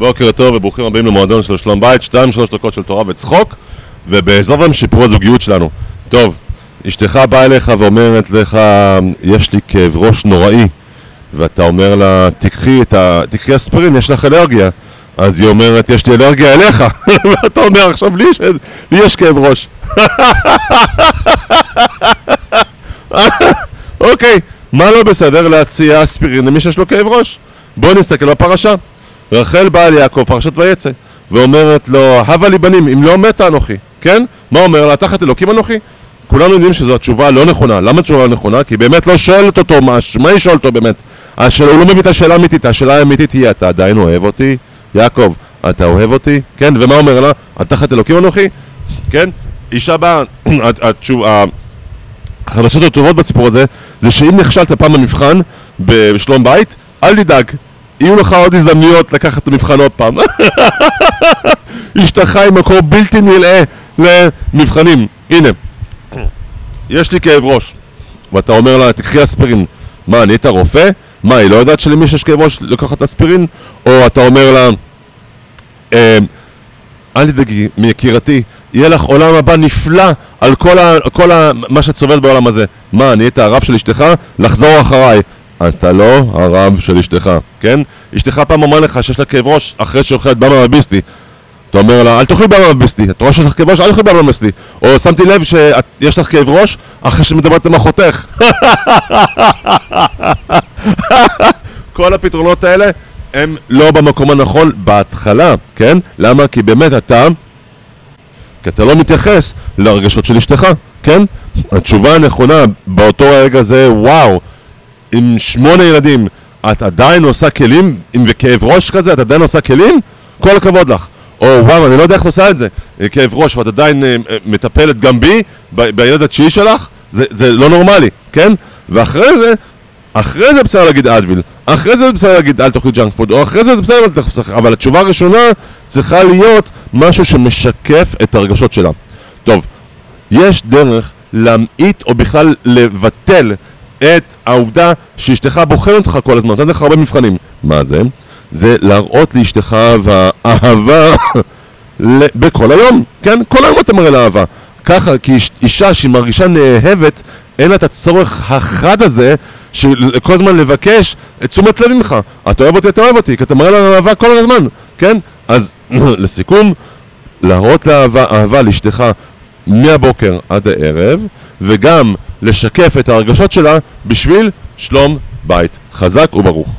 בוקר טוב וברוכים הבאים למועדון של שלום בית, שתיים שלוש דקות של תורה וצחוק ובעזרת השם שיפור הזוגיות שלנו. טוב, אשתך באה אליך ואומרת לך, יש לי כאב ראש נוראי ואתה אומר לה, תקחי את ה... תקחי אספירין, יש לך אלרגיה אז היא אומרת, יש לי אלרגיה אליך ואתה אומר, עכשיו לי יש, לי יש כאב ראש אוקיי, מה לא בסדר להציע אספירין למי שיש לו כאב ראש? בואו נסתכל בפרשה. רחל באה ליעקב, פרשת ויצא, ואומרת לו, הבה לי בנים, אם לא מתה אנוכי, כן? מה אומר לה? תחת אלוקים אנוכי? כולנו יודעים שזו התשובה הלא נכונה. למה התשובה לא נכונה? כי באמת לא שואלת אותו מה, מה היא שואלת אותו באמת? השאלה, הוא לא מביא את השאלה האמיתית, השאלה האמיתית היא, אתה עדיין אוהב אותי? יעקב, אתה אוהב אותי? כן? ומה אומר לה? תחת אלוקים אנוכי? כן? אישה באה, התשובה... החדשות הטובות בסיפור הזה זה שאם נכשלת פעם במבחן בשלום בית, אל תדאג, יהיו לך עוד הזדמנויות לקחת את המבחן עוד פעם. אשתך היא מקור בלתי נלאה למבחנים. הנה, יש לי כאב ראש, ואתה אומר לה, תקחי אספירין. מה, נהיית רופא? מה, היא לא יודעת שלמי שיש כאב ראש לקחת אספירין? או אתה אומר לה, אמ, אל תדאגי, מיקירתי, יהיה לך עולם הבא נפלא על כל, ה, כל ה, מה שאת סובלת בעולם הזה. מה, נהיית הרב של אשתך? לחזור אחריי. אתה לא הרב של אשתך, כן? אשתך פעם אמרה לך שיש לה כאב ראש אחרי שאוכלת במבה ביסטי. אתה אומר לה, אל תאכלי במבה ביסטי, את רואה שיש לך כאב ראש, אל תאכלי במבה ביסטי. או שמתי לב שיש לך כאב ראש אחרי שמדברת עם אחותך. כל הפתרונות האלה הם לא במקום הנכון בהתחלה, כן? למה? כי באמת אתה, כי אתה לא מתייחס לרגשות של אשתך, כן? התשובה הנכונה באותו רגע זה וואו, עם שמונה ילדים את עדיין עושה כלים, עם כאב ראש כזה, את עדיין עושה כלים? כל הכבוד לך. או וואו, אני לא יודע איך את עושה את זה, כאב ראש, ואת עדיין אה, מטפלת גם בי, בילד התשיעי שלך, זה, זה לא נורמלי, כן? ואחרי זה, אחרי זה בסדר להגיד אדוויל, אחרי זה בסדר להגיד אל תאכלי ג'אנק פוד, או אחרי זה בסדר להגיד תאכלי אבל התשובה הראשונה צריכה להיות משהו שמשקף את הרגשות שלה. טוב, יש דרך להמעיט או בכלל לבטל את העובדה שאשתך בוחנת אותך כל הזמן, נותנת לך הרבה מבחנים. מה זה? זה להראות לאשתך והאהבה בכל היום, כן? כל היום אתה מראה לאהבה. ככה, כי אישה שהיא מרגישה נאהבת, אין לה את הצורך החד הזה של כל הזמן לבקש את תשומת לב ממך. אתה אוהב אותי, אתה אוהב אותי, כי אתה מראה לה אהבה כל הזמן, כן? אז לסיכום, להראות לאהבה, אהבה לאשתך מהבוקר עד הערב, וגם לשקף את הרגשות שלה בשביל שלום בית חזק וברוך.